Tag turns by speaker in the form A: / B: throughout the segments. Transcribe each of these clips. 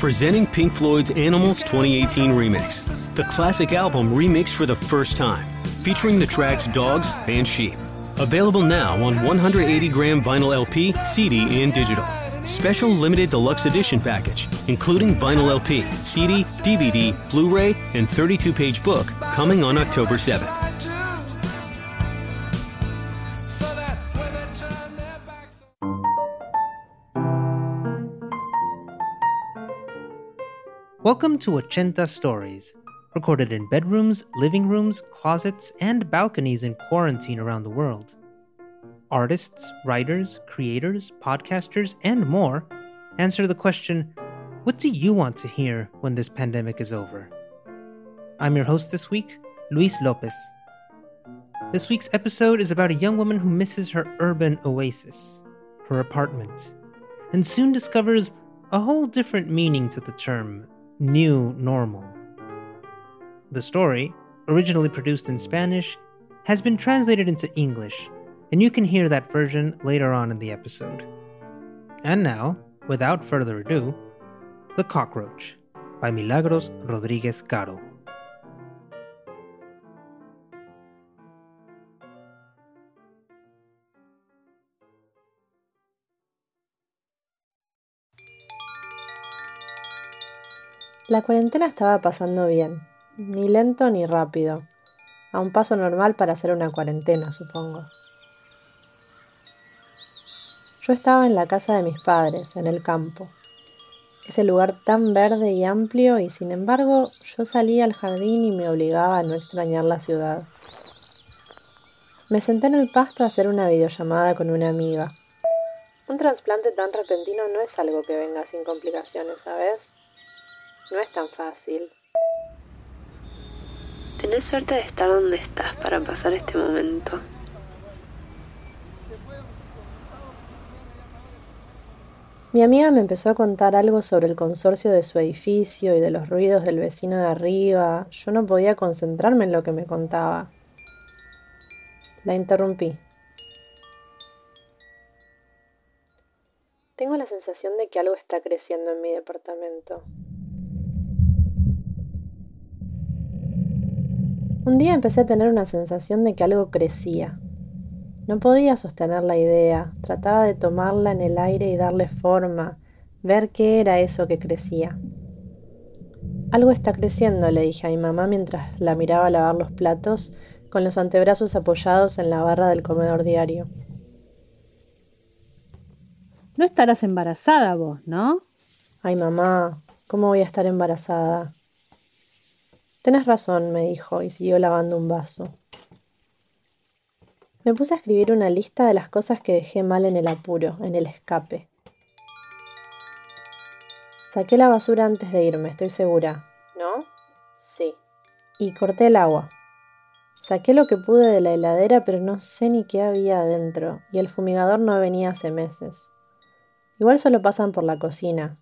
A: Presenting Pink Floyd's Animals 2018 remix, the classic album remixed for the first time, featuring the tracks Dogs and Sheep. Available now on 180 gram vinyl LP, CD, and digital. Special limited deluxe edition package, including vinyl LP, CD, DVD, Blu ray, and 32 page book, coming on October 7th.
B: Welcome to Ochenta Stories, recorded in bedrooms, living rooms, closets, and balconies in quarantine around the world. Artists, writers, creators, podcasters, and more answer the question What do you want to hear when this pandemic is over? I'm your host this week, Luis Lopez. This week's episode is about a young woman who misses her urban oasis, her apartment, and soon discovers a whole different meaning to the term new normal. The story, originally produced in Spanish, has been translated into English, and you can hear that version later on in the episode. And now, without further ado, The Cockroach by Milagros Rodriguez Caro.
C: La cuarentena estaba pasando bien, ni lento ni rápido, a un paso normal para hacer una cuarentena, supongo. Yo estaba en la casa de mis padres, en el campo, ese lugar tan verde y amplio y sin embargo yo salía al jardín y me obligaba a no extrañar la ciudad. Me senté en el pasto a hacer una videollamada con una amiga. Un trasplante tan repentino no es algo que venga sin complicaciones, ¿sabes? No es tan fácil.
D: Tenés suerte de estar donde estás para pasar este momento.
C: Mi amiga me empezó a contar algo sobre el consorcio de su edificio y de los ruidos del vecino de arriba. Yo no podía concentrarme en lo que me contaba. La interrumpí. Tengo la sensación de que algo está creciendo en mi departamento. Un día empecé a tener una sensación de que algo crecía. No podía sostener la idea, trataba de tomarla en el aire y darle forma, ver qué era eso que crecía. Algo está creciendo, le dije a mi mamá mientras la miraba lavar los platos con los antebrazos apoyados en la barra del comedor diario.
E: No estarás embarazada vos, ¿no?
C: Ay, mamá, ¿cómo voy a estar embarazada? Tenés razón, me dijo y siguió lavando un vaso. Me puse a escribir una lista de las cosas que dejé mal en el apuro, en el escape. Saqué la basura antes de irme, estoy segura. ¿No? Sí. Y corté el agua. Saqué lo que pude de la heladera, pero no sé ni qué había adentro, y el fumigador no venía hace meses. Igual solo pasan por la cocina.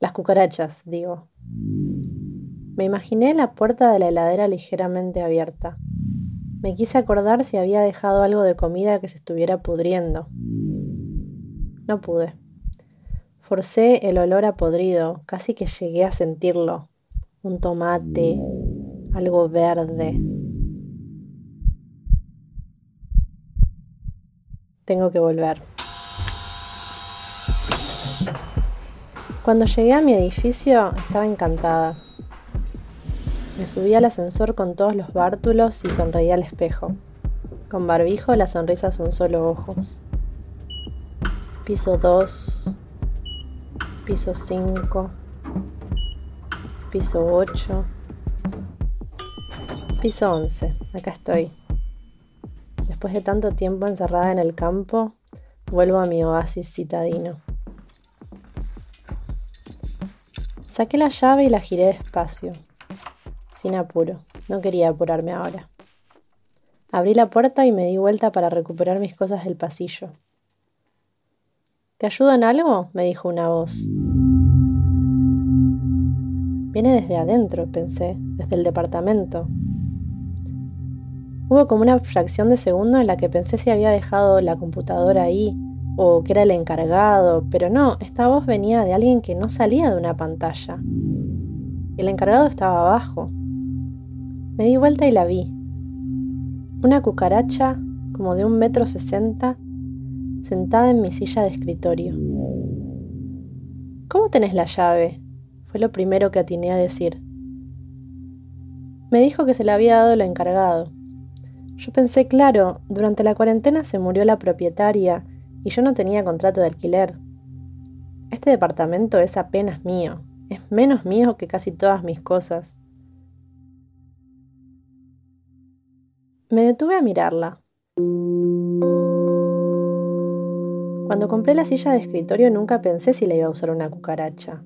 C: Las cucarachas, digo. Me imaginé la puerta de la heladera ligeramente abierta. Me quise acordar si había dejado algo de comida que se estuviera pudriendo. No pude. Forcé el olor a podrido, casi que llegué a sentirlo. Un tomate, algo verde. Tengo que volver. Cuando llegué a mi edificio estaba encantada. Me subí al ascensor con todos los bártulos y sonreí al espejo. Con barbijo la sonrisa son solo ojos. Piso 2, piso 5, piso 8, piso 11. Acá estoy. Después de tanto tiempo encerrada en el campo, vuelvo a mi oasis citadino. Saqué la llave y la giré despacio apuro. No quería apurarme ahora. Abrí la puerta y me di vuelta para recuperar mis cosas del pasillo. ¿Te ayudo en algo? me dijo una voz. Viene desde adentro, pensé, desde el departamento. Hubo como una fracción de segundo en la que pensé si había dejado la computadora ahí, o que era el encargado, pero no, esta voz venía de alguien que no salía de una pantalla. El encargado estaba abajo. Me di vuelta y la vi. Una cucaracha, como de un metro sesenta, sentada en mi silla de escritorio. ¿Cómo tenés la llave? Fue lo primero que atiné a decir. Me dijo que se la había dado el encargado. Yo pensé, claro, durante la cuarentena se murió la propietaria y yo no tenía contrato de alquiler. Este departamento es apenas mío, es menos mío que casi todas mis cosas. Me detuve a mirarla. Cuando compré la silla de escritorio nunca pensé si la iba a usar una cucaracha.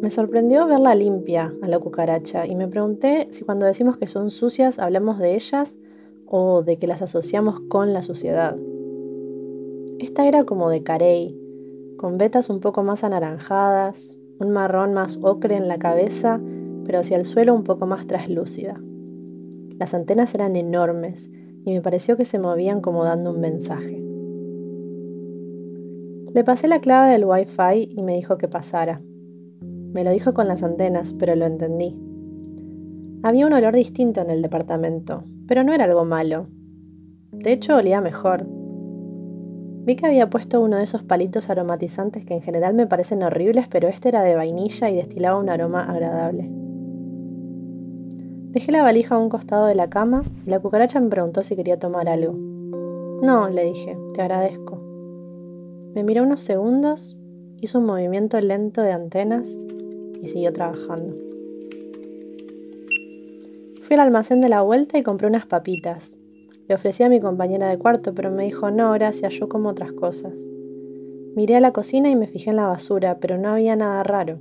C: Me sorprendió verla limpia a la cucaracha y me pregunté si cuando decimos que son sucias hablamos de ellas o de que las asociamos con la suciedad. Esta era como de carey, con vetas un poco más anaranjadas, un marrón más ocre en la cabeza, pero hacia el suelo un poco más traslúcida. Las antenas eran enormes y me pareció que se movían como dando un mensaje. Le pasé la clave del Wi-Fi y me dijo que pasara. Me lo dijo con las antenas, pero lo entendí. Había un olor distinto en el departamento, pero no era algo malo. De hecho, olía mejor. Vi que había puesto uno de esos palitos aromatizantes que en general me parecen horribles, pero este era de vainilla y destilaba un aroma agradable. Dejé la valija a un costado de la cama y la cucaracha me preguntó si quería tomar algo. No, le dije, te agradezco. Me miró unos segundos, hizo un movimiento lento de antenas y siguió trabajando. Fui al almacén de la vuelta y compré unas papitas. Le ofrecí a mi compañera de cuarto, pero me dijo no, gracias, yo como otras cosas. Miré a la cocina y me fijé en la basura, pero no había nada raro.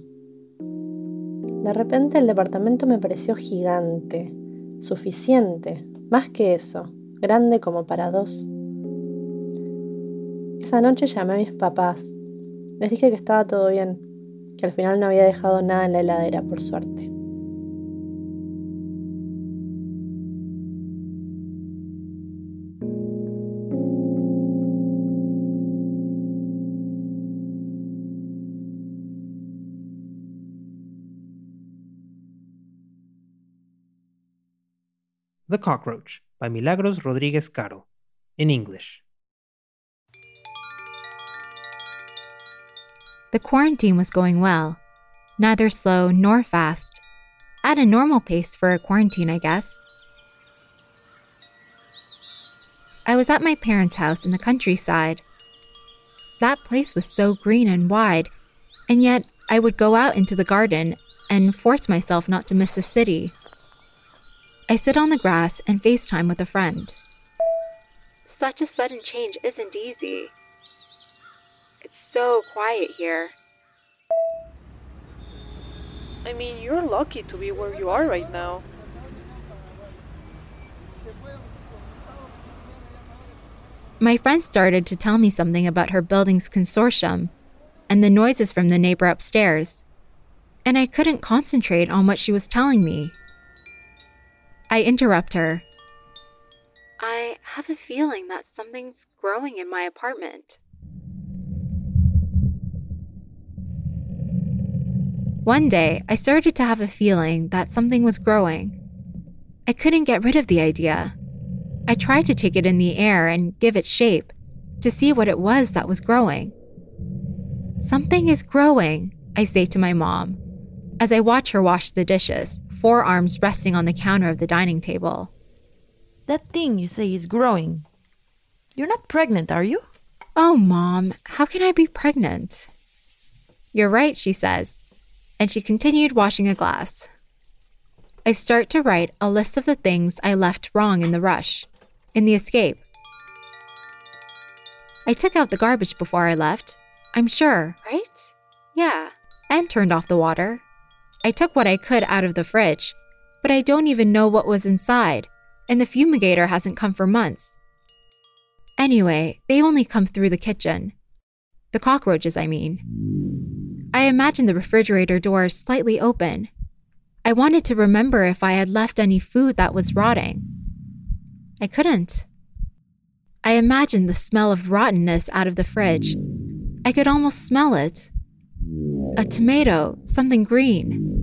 C: De repente el departamento me pareció gigante, suficiente, más que eso, grande como para dos. Esa noche llamé a mis papás. Les dije que estaba todo bien, que al final no había dejado nada en la heladera, por suerte.
B: The Cockroach by Milagros Rodriguez Caro, in English.
F: The quarantine was going well, neither slow nor fast. At a normal pace for a quarantine, I guess. I was at my parents' house in the countryside. That place was so green and wide, and yet I would go out into the garden and force myself not to miss the city. I sit on the grass and FaceTime with a friend.
D: Such a sudden change isn't easy It's so quiet here.
G: I mean, you're lucky to be where you are right now.
F: My friend started to tell me something about her building's consortium and the noises from the neighbor upstairs, and I couldn't concentrate on what she was telling me. I interrupt her.
D: I have a feeling that something's growing in my apartment.
F: One day, I started to have a feeling that something was growing. I couldn't get rid of the idea. I tried to take it in the air and give it shape to see what it was that was growing. Something is growing, I say to my mom as I watch her wash the dishes, forearms resting on the counter of the dining table.
H: That thing you say is growing. You're not pregnant, are you?
F: Oh, mom, how can I be pregnant? You're right, she says and she continued washing a glass. I start to write a list of the things I left wrong in the rush, in the escape. I took out the garbage before I left, I'm sure.
D: Right? Yeah.
F: And turned off the water. I took what I could out of the fridge, but I don't even know what was inside, and the fumigator hasn't come for months. Anyway, they only come through the kitchen. The cockroaches, I mean. I imagined the refrigerator door slightly open. I wanted to remember if I had left any food that was rotting. I couldn't. I imagined the smell of rottenness out of the fridge. I could almost smell it. A tomato, something green.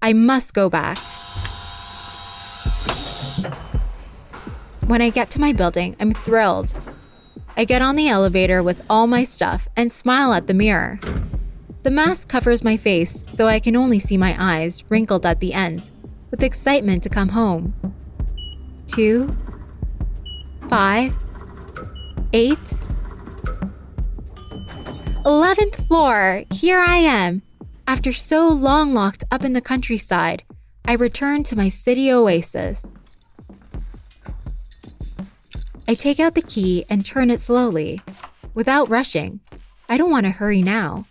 F: I must go back. When I get to my building, I'm thrilled. I get on the elevator with all my stuff and smile at the mirror. The mask covers my face so I can only see my eyes, wrinkled at the ends, with excitement to come home. Two, five, eight, eleventh floor, here I am. After so long locked up in the countryside, I return to my city oasis. I take out the key and turn it slowly, without rushing. I don't want to hurry now.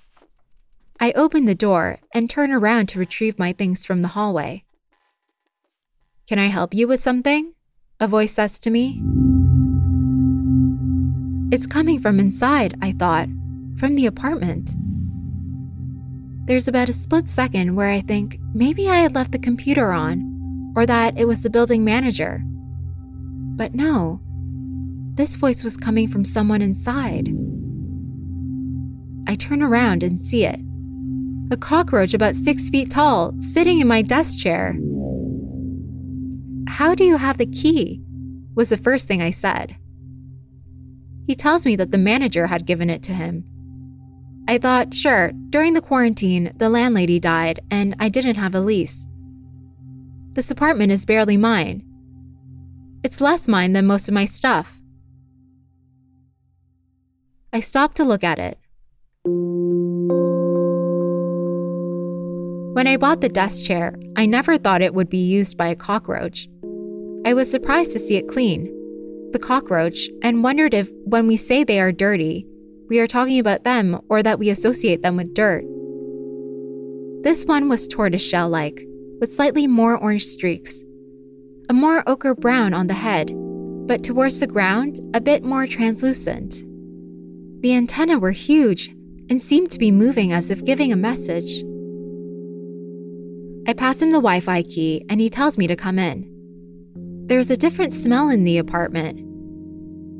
F: I open the door and turn around to retrieve my things from the hallway. Can I help you with something? A voice says to me. It's coming from inside, I thought, from the apartment. There's about a split second where I think maybe I had left the computer on, or that it was the building manager. But no, this voice was coming from someone inside. I turn around and see it a cockroach about six feet tall, sitting in my desk chair. How do you have the key? was the first thing I said. He tells me that the manager had given it to him. I thought, sure, during the quarantine, the landlady died and I didn't have a lease. This apartment is barely mine. It's less mine than most of my stuff. I stopped to look at it. When I bought the desk chair, I never thought it would be used by a cockroach. I was surprised to see it clean, the cockroach, and wondered if, when we say they are dirty, we are talking about them or that we associate them with dirt. This one was tortoiseshell like, with slightly more orange streaks, a more ochre brown on the head, but towards the ground, a bit more translucent. The antennae were huge and seemed to be moving as if giving a message. I pass him the Wi Fi key and he tells me to come in. There's a different smell in the apartment,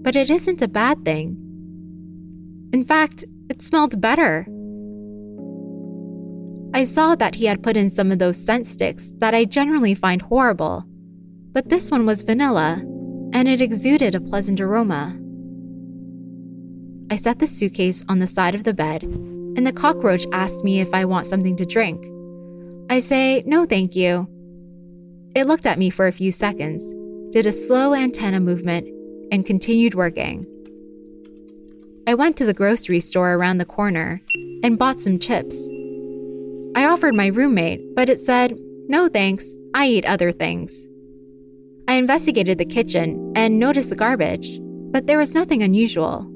F: but it isn't a bad thing. In fact, it smelled better. I saw that he had put in some of those scent sticks that I generally find horrible, but this one was vanilla, and it exuded a pleasant aroma. I set the suitcase on the side of the bed, and the cockroach asked me if I want something to drink. I say, no, thank you. It looked at me for a few seconds, did a slow antenna movement, and continued working. I went to the grocery store around the corner and bought some chips. I offered my roommate, but it said, no thanks, I eat other things. I investigated the kitchen and noticed the garbage, but there was nothing unusual.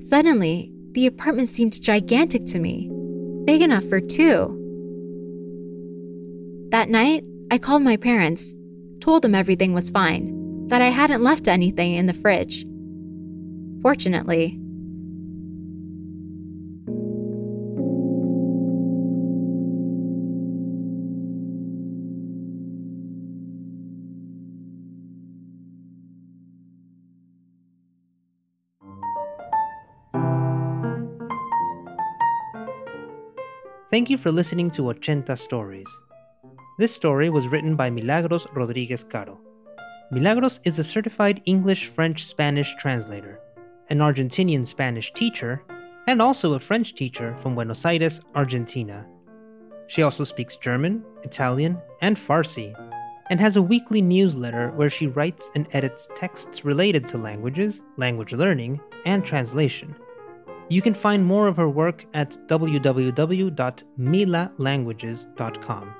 F: Suddenly, the apartment seemed gigantic to me, big enough for two. That night, I called my parents, told them everything was fine, that I hadn't left anything in the fridge. Fortunately,
B: Thank you for listening to Ochenta Stories. This story was written by Milagros Rodriguez Caro. Milagros is a certified English French Spanish translator, an Argentinian Spanish teacher, and also a French teacher from Buenos Aires, Argentina. She also speaks German, Italian, and Farsi, and has a weekly newsletter where she writes and edits texts related to languages, language learning, and translation. You can find more of her work at www.milalanguages.com.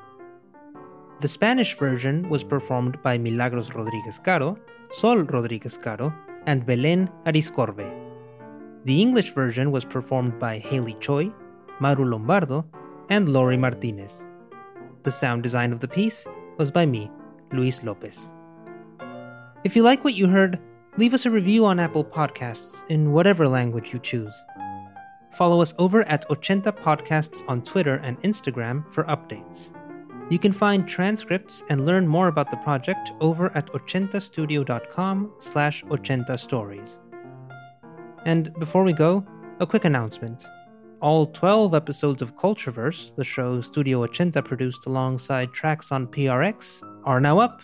B: The Spanish version was performed by Milagros Rodriguez Caro, Sol Rodriguez Caro, and Belen Ariscorbe. The English version was performed by Haley Choi, Maru Lombardo, and Lori Martinez. The sound design of the piece was by me, Luis Lopez. If you like what you heard, leave us a review on Apple Podcasts in whatever language you choose. Follow us over at Ochenta Podcasts on Twitter and Instagram for updates. You can find transcripts and learn more about the project over at ochentastudio.com slash ochentastories. And before we go, a quick announcement. All 12 episodes of Cultureverse, the show Studio Ochenta produced alongside tracks on PRX, are now up.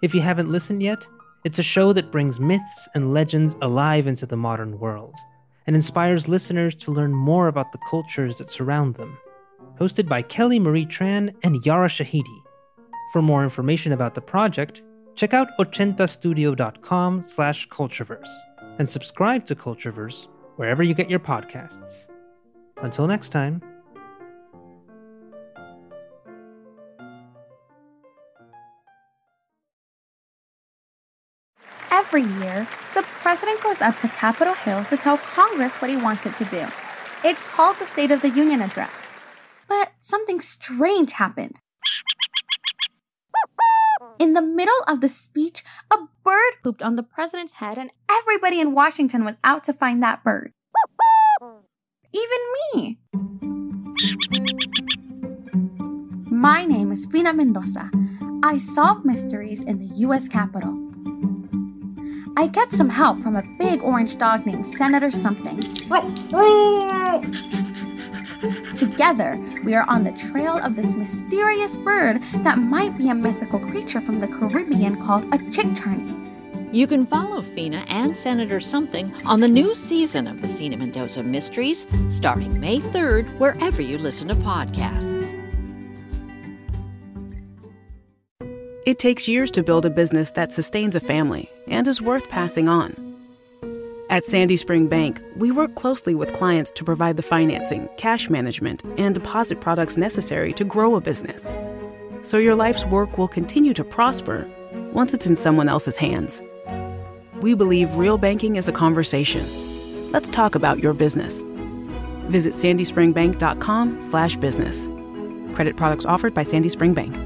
B: If you haven't listened yet, it's a show that brings myths and legends alive into the modern world and inspires listeners to learn more about the cultures that surround them. Hosted by Kelly Marie Tran and Yara Shahidi. For more information about the project, check out ochentastudio.com slash cultureverse and subscribe to Cultureverse wherever you get your podcasts. Until next time.
I: Every year, the president goes up to Capitol Hill to tell Congress what he wants it to do. It's called the State of the Union Address. But something strange happened. In the middle of the speech, a bird pooped on the president's head, and everybody in Washington was out to find that bird. Even me. My name is Fina Mendoza. I solve mysteries in the U.S. Capitol. I get some help from a big orange dog named Senator Something. Together, we are on the trail of this mysterious bird that might be a mythical creature from the Caribbean called a chickcharney.
J: You can follow Fina and Senator Something on the new season of the Fina Mendoza Mysteries starting May 3rd, wherever you listen to podcasts.
K: It takes years to build a business that sustains a family and is worth passing on. At Sandy Spring Bank, we work closely with clients to provide the financing, cash management, and deposit products necessary to grow a business. So your life's work will continue to prosper once it's in someone else's hands. We believe real banking is a conversation. Let's talk about your business. Visit sandyspringbank.com slash business. Credit products offered by Sandy Spring Bank.